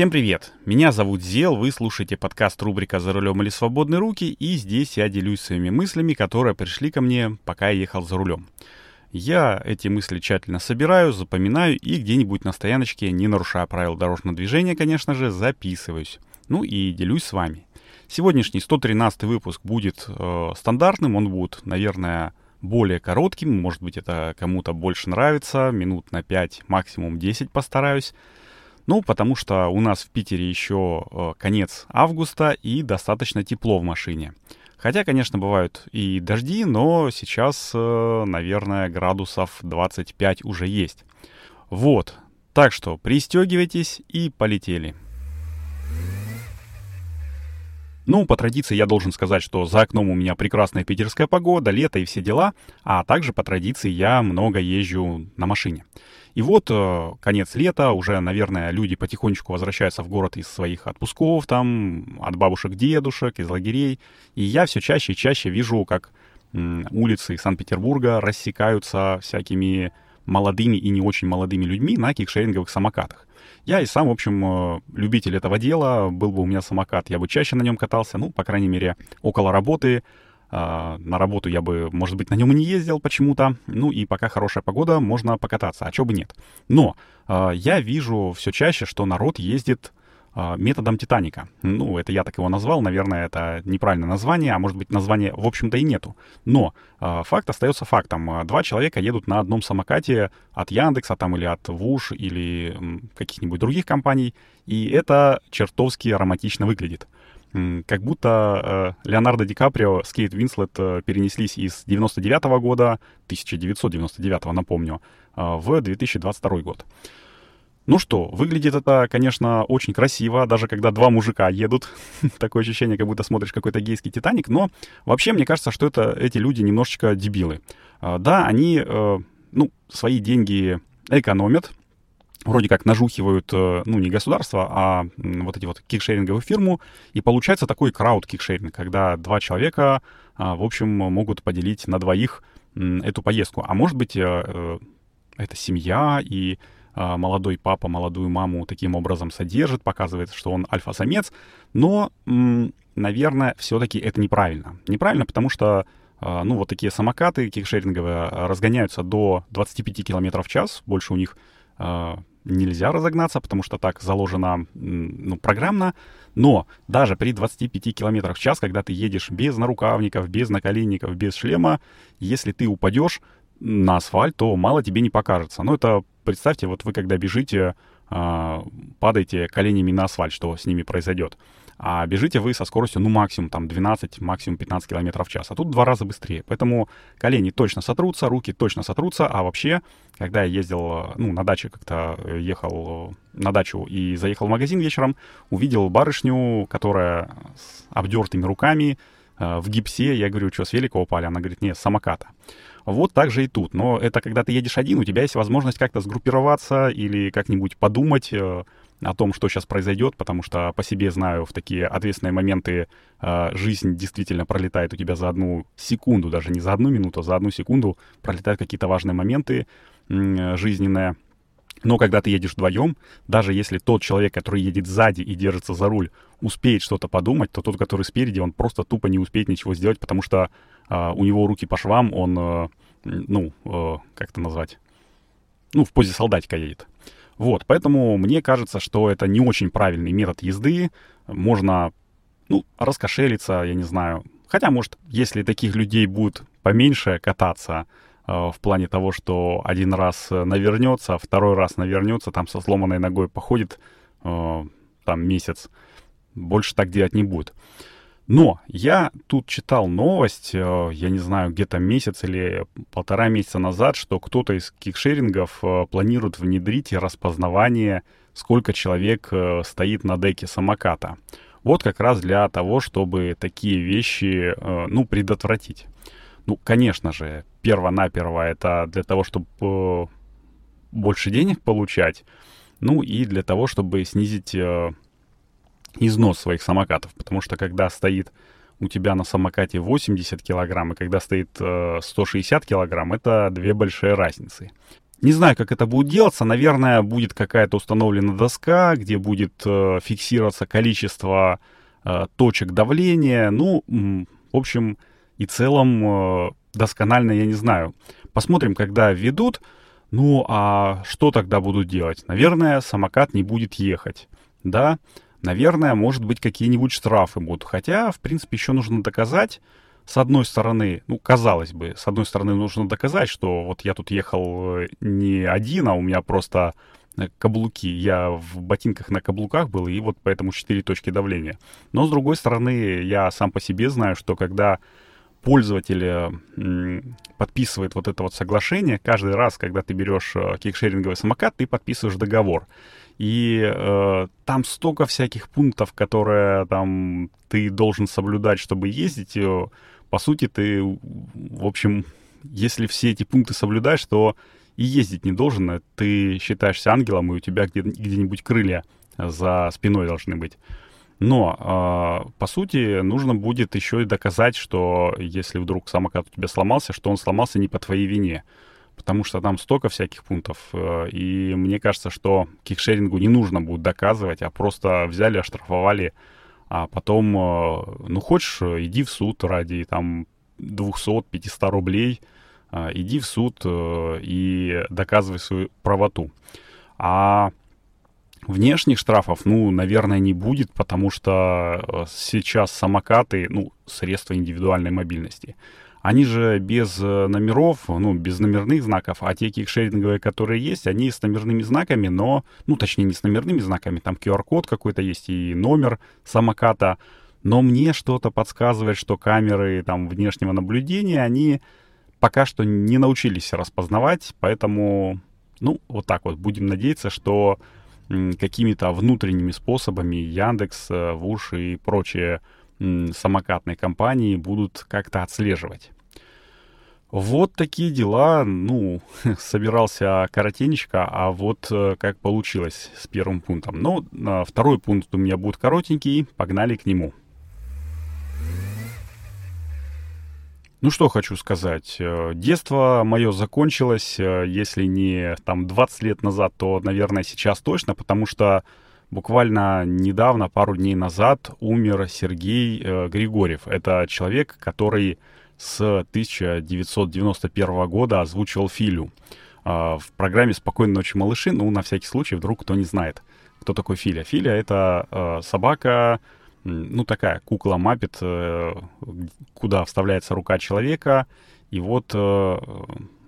Всем привет! Меня зовут Зел, вы слушаете подкаст рубрика «За рулем или свободные руки», и здесь я делюсь своими мыслями, которые пришли ко мне, пока я ехал за рулем. Я эти мысли тщательно собираю, запоминаю и где-нибудь на стояночке, не нарушая правил дорожного движения, конечно же, записываюсь. Ну и делюсь с вами. Сегодняшний 113 выпуск будет э, стандартным, он будет, наверное, более коротким, может быть, это кому-то больше нравится, минут на 5, максимум 10 постараюсь. Ну, потому что у нас в Питере еще э, конец августа и достаточно тепло в машине. Хотя, конечно, бывают и дожди, но сейчас, э, наверное, градусов 25 уже есть. Вот. Так что пристегивайтесь и полетели. Ну, по традиции я должен сказать, что за окном у меня прекрасная питерская погода, лето и все дела, а также по традиции я много езжу на машине. И вот э, конец лета, уже, наверное, люди потихонечку возвращаются в город из своих отпусков, там, от бабушек, дедушек, из лагерей. И я все чаще и чаще вижу, как улицы Санкт-Петербурга рассекаются всякими молодыми и не очень молодыми людьми на кикшеринговых самокатах. Я и сам, в общем, э, любитель этого дела. Был бы у меня самокат, я бы чаще на нем катался, ну, по крайней мере, около работы. А, на работу я бы, может быть, на нем и не ездил почему-то. Ну и пока хорошая погода, можно покататься, а чего бы нет. Но а, я вижу все чаще, что народ ездит методом Титаника. Ну, это я так его назвал, наверное, это неправильное название, а может быть название в общем-то и нету. Но э, факт остается фактом. Два человека едут на одном самокате от Яндекса там или от Вуш или каких-нибудь других компаний, и это чертовски ароматично выглядит. Как будто э, Леонардо Ди Каприо с Кейт Винслет э, перенеслись из 99 -го года, 1999, напомню, э, в 2022 год. Ну что, выглядит это, конечно, очень красиво, даже когда два мужика едут. Такое ощущение, как будто смотришь какой-то гейский Титаник. Но вообще, мне кажется, что это эти люди немножечко дебилы. А, да, они, э, ну, свои деньги экономят, вроде как нажухивают, э, ну, не государство, а вот эти вот кикшеринговую фирму, и получается такой крауд-кикшеринг, когда два человека, а, в общем, могут поделить на двоих эту поездку. А может быть, э, это семья, и молодой папа молодую маму таким образом содержит, показывает, что он альфа-самец, но, наверное, все-таки это неправильно. Неправильно, потому что а, ну, вот такие самокаты кикшеринговые разгоняются до 25 км в час, больше у них а, нельзя разогнаться, потому что так заложено ну, программно. Но даже при 25 км в час, когда ты едешь без нарукавников, без наколенников, без шлема, если ты упадешь на асфальт, то мало тебе не покажется. Но это представьте, вот вы когда бежите, а, падаете коленями на асфальт, что с ними произойдет. А бежите вы со скоростью, ну, максимум там 12, максимум 15 км в час. А тут в два раза быстрее. Поэтому колени точно сотрутся, руки точно сотрутся. А вообще, когда я ездил, ну, на даче как-то ехал на дачу и заехал в магазин вечером, увидел барышню, которая с обдертыми руками, в гипсе. Я говорю, что, с велика упали? Она говорит, нет, с самоката. Вот так же и тут. Но это когда ты едешь один, у тебя есть возможность как-то сгруппироваться или как-нибудь подумать э, о том, что сейчас произойдет, потому что по себе знаю, в такие ответственные моменты э, жизнь действительно пролетает у тебя за одну секунду, даже не за одну минуту, а за одну секунду пролетают какие-то важные моменты э, жизненные. Но когда ты едешь вдвоем, даже если тот человек, который едет сзади и держится за руль, успеет что-то подумать, то тот, который спереди, он просто тупо не успеет ничего сделать, потому что э, у него руки по швам, он, э, ну, э, как это назвать, ну, в позе солдатика едет. Вот, поэтому мне кажется, что это не очень правильный метод езды. Можно, ну, раскошелиться, я не знаю. Хотя, может, если таких людей будет поменьше кататься, в плане того, что один раз э, навернется, второй раз навернется, там со сломанной ногой походит э, там месяц. Больше так делать не будет. Но я тут читал новость, я не знаю, где-то месяц или полтора месяца назад, что кто-то из кикшерингов планирует внедрить распознавание, сколько человек стоит на деке самоката. Вот как раз для того, чтобы такие вещи, ну, предотвратить. Ну, конечно же, перво-наперво это для того, чтобы э, больше денег получать, ну и для того, чтобы снизить э, износ своих самокатов. Потому что когда стоит у тебя на самокате 80 килограмм, и когда стоит э, 160 килограмм, это две большие разницы. Не знаю, как это будет делаться. Наверное, будет какая-то установлена доска, где будет э, фиксироваться количество э, точек давления. Ну, в общем и целом, э, досконально я не знаю. Посмотрим, когда введут. Ну, а что тогда будут делать? Наверное, самокат не будет ехать. Да, наверное, может быть, какие-нибудь штрафы будут. Хотя, в принципе, еще нужно доказать, с одной стороны, ну, казалось бы, с одной стороны, нужно доказать, что вот я тут ехал э, не один, а у меня просто э, каблуки. Я в ботинках на каблуках был, и вот поэтому четыре точки давления. Но, с другой стороны, я сам по себе знаю, что когда пользователь подписывает вот это вот соглашение, каждый раз, когда ты берешь э, кикшеринговый самокат, ты подписываешь договор. И э, там столько всяких пунктов, которые там ты должен соблюдать, чтобы ездить. Э, по сути, ты, в общем, если все эти пункты соблюдаешь, то и ездить не должен. Ты считаешься ангелом, и у тебя где- где-нибудь крылья за спиной должны быть. Но, э, по сути, нужно будет еще и доказать, что если вдруг самокат у тебя сломался, что он сломался не по твоей вине. Потому что там столько всяких пунктов. Э, и мне кажется, что кикшерингу не нужно будет доказывать, а просто взяли, оштрафовали, а потом, э, ну, хочешь, иди в суд ради там 200-500 рублей, э, иди в суд и доказывай свою правоту. А Внешних штрафов, ну, наверное, не будет, потому что э, сейчас самокаты, ну, средства индивидуальной мобильности, они же без э, номеров, ну, без номерных знаков, а те кикшеринговые, которые есть, они с номерными знаками, но, ну, точнее, не с номерными знаками, там QR-код какой-то есть и номер самоката, но мне что-то подсказывает, что камеры там внешнего наблюдения, они пока что не научились распознавать, поэтому, ну, вот так вот, будем надеяться, что какими-то внутренними способами Яндекс, э, Вуш и прочие самокатные компании будут как-то отслеживать. Вот такие дела. Ну, собирался коротенечко, а вот э, как получилось с первым пунктом. Ну, второй пункт у меня будет коротенький. Погнали к нему. Ну что хочу сказать. Э, детство мое закончилось, э, если не там 20 лет назад, то, наверное, сейчас точно, потому что буквально недавно, пару дней назад, умер Сергей э, Григорьев. Это человек, который с 1991 года озвучивал Филю. Э, в программе «Спокойной ночи, малыши», ну, на всякий случай, вдруг кто не знает, кто такой Филя. Филя — это собака, ну, такая кукла Маппет, э, куда вставляется рука человека, и вот э,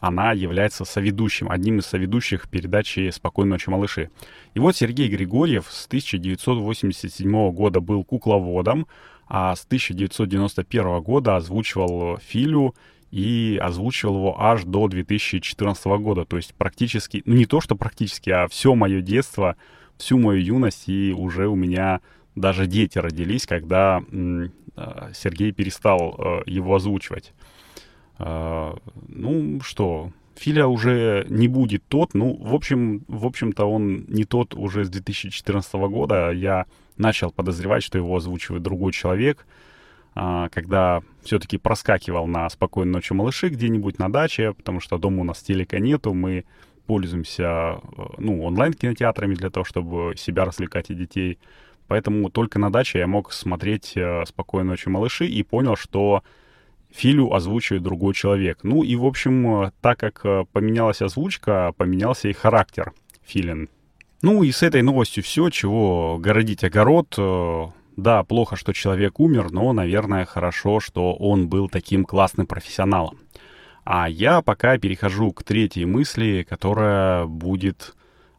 она является соведущим, одним из соведущих передачи «Спокойной ночи, малыши». И вот Сергей Григорьев с 1987 года был кукловодом, а с 1991 года озвучивал Филю и озвучивал его аж до 2014 года. То есть практически, ну не то, что практически, а все мое детство, всю мою юность, и уже у меня даже дети родились, когда а, Сергей перестал а, его озвучивать. А, ну что, Филя уже не будет тот, ну, в общем, в общем-то, он не тот уже с 2014 года. Я начал подозревать, что его озвучивает другой человек, когда все-таки проскакивал на «Спокойной ночи, малыши» где-нибудь на даче, потому что дома у нас телека нету, мы пользуемся, ну, онлайн-кинотеатрами для того, чтобы себя развлекать и детей. Поэтому только на даче я мог смотреть э, «Спокойной ночи, малыши» и понял, что Филю озвучивает другой человек. Ну и, в общем, э, так как э, поменялась озвучка, поменялся и характер Филин. Ну и с этой новостью все, чего городить огород. Э, да, плохо, что человек умер, но, наверное, хорошо, что он был таким классным профессионалом. А я пока перехожу к третьей мысли, которая будет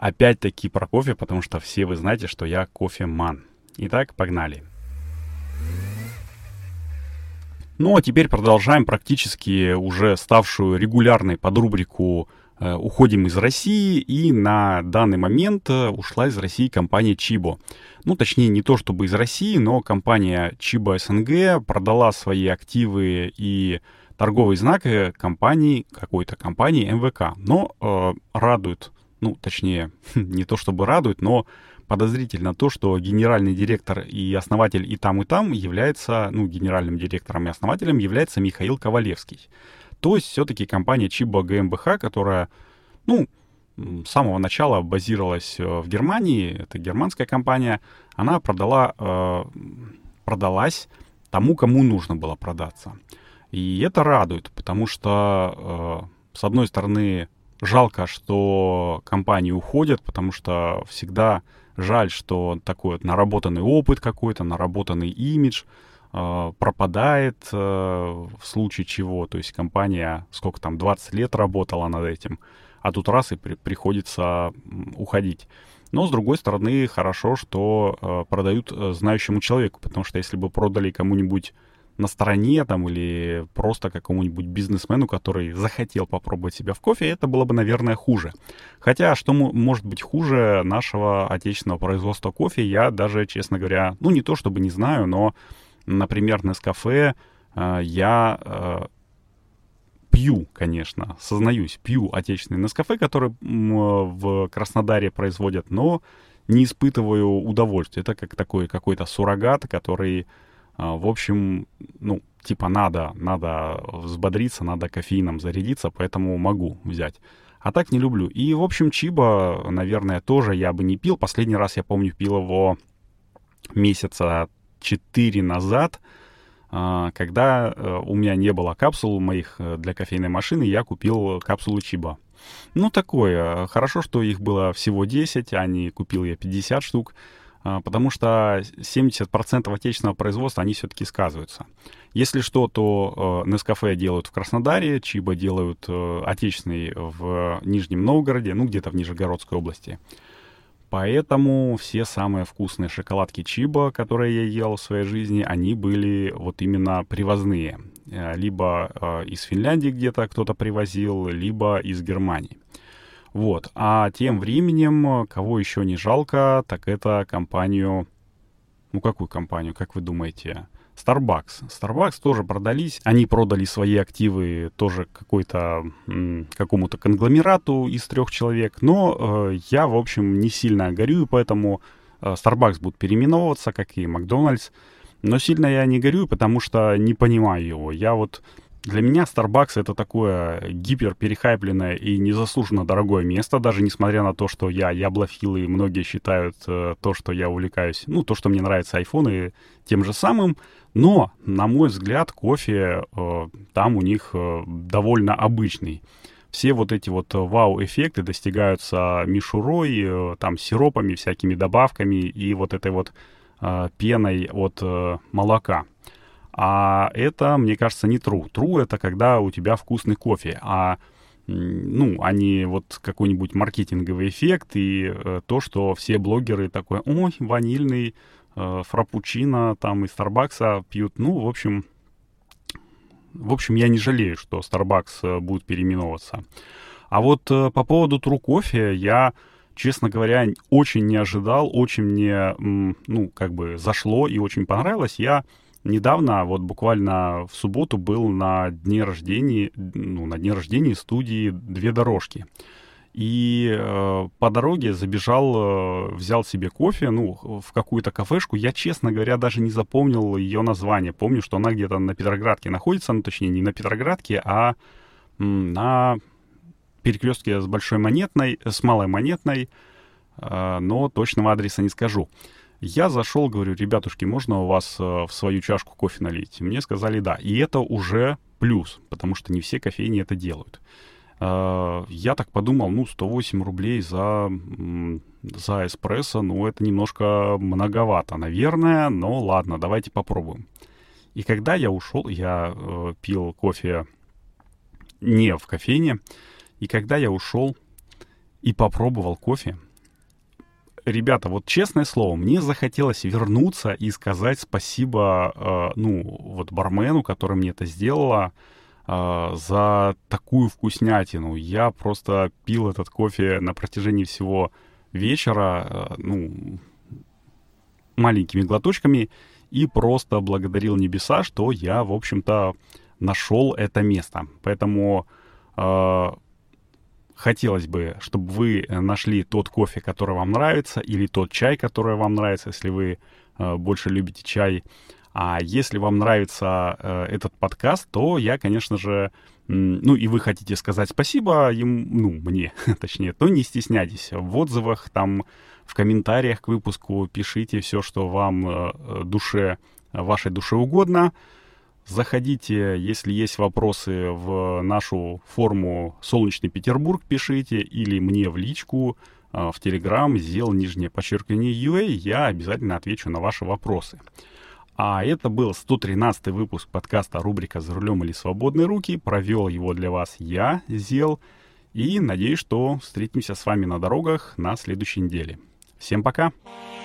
Опять-таки про кофе, потому что все вы знаете, что я кофеман. Итак, погнали. Ну а теперь продолжаем практически уже ставшую регулярной под рубрику э, «Уходим из России». И на данный момент э, ушла из России компания Чибо. Ну, точнее, не то чтобы из России, но компания Чибо СНГ продала свои активы и торговый знак компании, какой-то компании МВК. Но э, радует ну, точнее, не то чтобы радует, но подозрительно то, что генеральный директор и основатель и там, и там является, ну, генеральным директором и основателем является Михаил Ковалевский. То есть все-таки компания Чиба ГМБХ, которая, ну, с самого начала базировалась э, в Германии, это германская компания, она продала, э, продалась тому, кому нужно было продаться. И это радует, потому что, э, с одной стороны, жалко, что компании уходят, потому что всегда жаль, что такой вот наработанный опыт какой-то, наработанный имидж э, пропадает э, в случае чего. То есть компания, сколько там, 20 лет работала над этим, а тут раз и при, приходится уходить. Но, с другой стороны, хорошо, что продают знающему человеку, потому что если бы продали кому-нибудь на стороне там или просто какому-нибудь бизнесмену, который захотел попробовать себя в кофе, это было бы, наверное, хуже. Хотя, что может быть хуже нашего отечественного производства кофе, я даже, честно говоря, ну не то чтобы не знаю, но, например, Нескафе э, я э, пью, конечно, сознаюсь, пью отечественный Нескафе, который в Краснодаре производят, но не испытываю удовольствия. Это как такой какой-то суррогат, который в общем, ну, типа надо, надо взбодриться, надо кофеином зарядиться, поэтому могу взять. А так не люблю. И, в общем, Чиба, наверное, тоже я бы не пил. Последний раз, я помню, пил его месяца четыре назад, а, когда э, у меня не было капсул моих э, для кофейной машины, я купил капсулу Чиба. Ну, такое. Хорошо, что их было всего 10, а не купил я 50 штук. А, потому что 70% отечественного производства, они все-таки сказываются. Если что, то э, Нескафе делают в Краснодаре, Чиба делают э, отечественный в Нижнем Новгороде, ну, где-то в Нижегородской области. Поэтому все самые вкусные шоколадки Чиба, которые я ел в своей жизни, они были вот именно привозные. Э, либо из Финляндии где-то кто-то привозил, либо из Германии. Вот. А тем временем, кого еще не жалко, так это компанию... Ну, какую компанию, как вы думаете? Starbucks. Starbucks тоже продались. Они продали свои активы тоже какой-то какому-то конгломерату из трех человек. Но э, я, в общем, не сильно горю, поэтому э, Starbucks будет переименовываться, как и Макдональдс. Но сильно я не горю, потому что не понимаю его. Я вот для меня Starbucks это такое гипер перехайпленное и незаслуженно дорогое место, даже несмотря на то, что я яблофил, и многие считают э, то, что я увлекаюсь, ну, то, что мне нравится айфоны, тем же самым. Но, на мой взгляд, кофе э, там у них э, довольно обычный. Все вот эти вот вау-эффекты достигаются мишурой, э, там, сиропами, всякими добавками и вот этой вот э, пеной от э, молока. А это, мне кажется, не true. True — это когда у тебя вкусный кофе, а ну, а не вот какой-нибудь маркетинговый эффект и э, то, что все блогеры такой, ой, ванильный э, фрапучино там из Старбакса пьют. Ну, в общем, в общем, я не жалею, что Starbucks э, будет переименовываться. А вот по поводу True кофе я, честно говоря, очень не ожидал, очень мне, ну, как бы зашло и очень понравилось. Я недавно, вот буквально в субботу был на дне рождения, ну, на дне рождения студии «Две дорожки». И э, по дороге забежал, э, взял себе кофе, ну, в какую-то кафешку. Я, честно говоря, даже не запомнил ее название. Помню, что она где-то на Петроградке находится, ну, точнее, не на Петроградке, а на перекрестке с Большой Монетной, с Малой Монетной, э, но точного адреса не скажу. Я зашел, говорю, ребятушки, можно у вас э, в свою чашку кофе налить? Мне сказали да. И это уже плюс, потому что не все кофейни это делают. Э, я так подумал, ну, 108 рублей за, за эспрессо, ну, это немножко многовато, наверное, но ладно, давайте попробуем. И когда я ушел, я э, пил кофе не в кофейне, и когда я ушел и попробовал кофе, ребята, вот честное слово, мне захотелось вернуться и сказать спасибо, э, ну, вот бармену, который мне это сделала, э, за такую вкуснятину. Я просто пил этот кофе на протяжении всего вечера, э, ну, маленькими глоточками, и просто благодарил небеса, что я, в общем-то, нашел это место. Поэтому э, хотелось бы, чтобы вы э, нашли тот кофе, который вам нравится, или тот чай, который вам нравится, если вы э, больше любите чай. А если вам нравится э, этот подкаст, то я, конечно же, ну и вы хотите сказать спасибо им, ну, мне, точнее, то не стесняйтесь. В отзывах, там, в комментариях к выпуску пишите все, что вам душе, вашей душе угодно. Заходите, если есть вопросы в нашу форму «Солнечный Петербург», пишите, или мне в личку, э, в Телеграм, сделал нижнее подчеркивание UA, я обязательно отвечу на ваши вопросы. А это был 113 выпуск подкаста рубрика «За рулем или свободные руки». Провел его для вас я, Зел. И надеюсь, что встретимся с вами на дорогах на следующей неделе. Всем пока! Пока!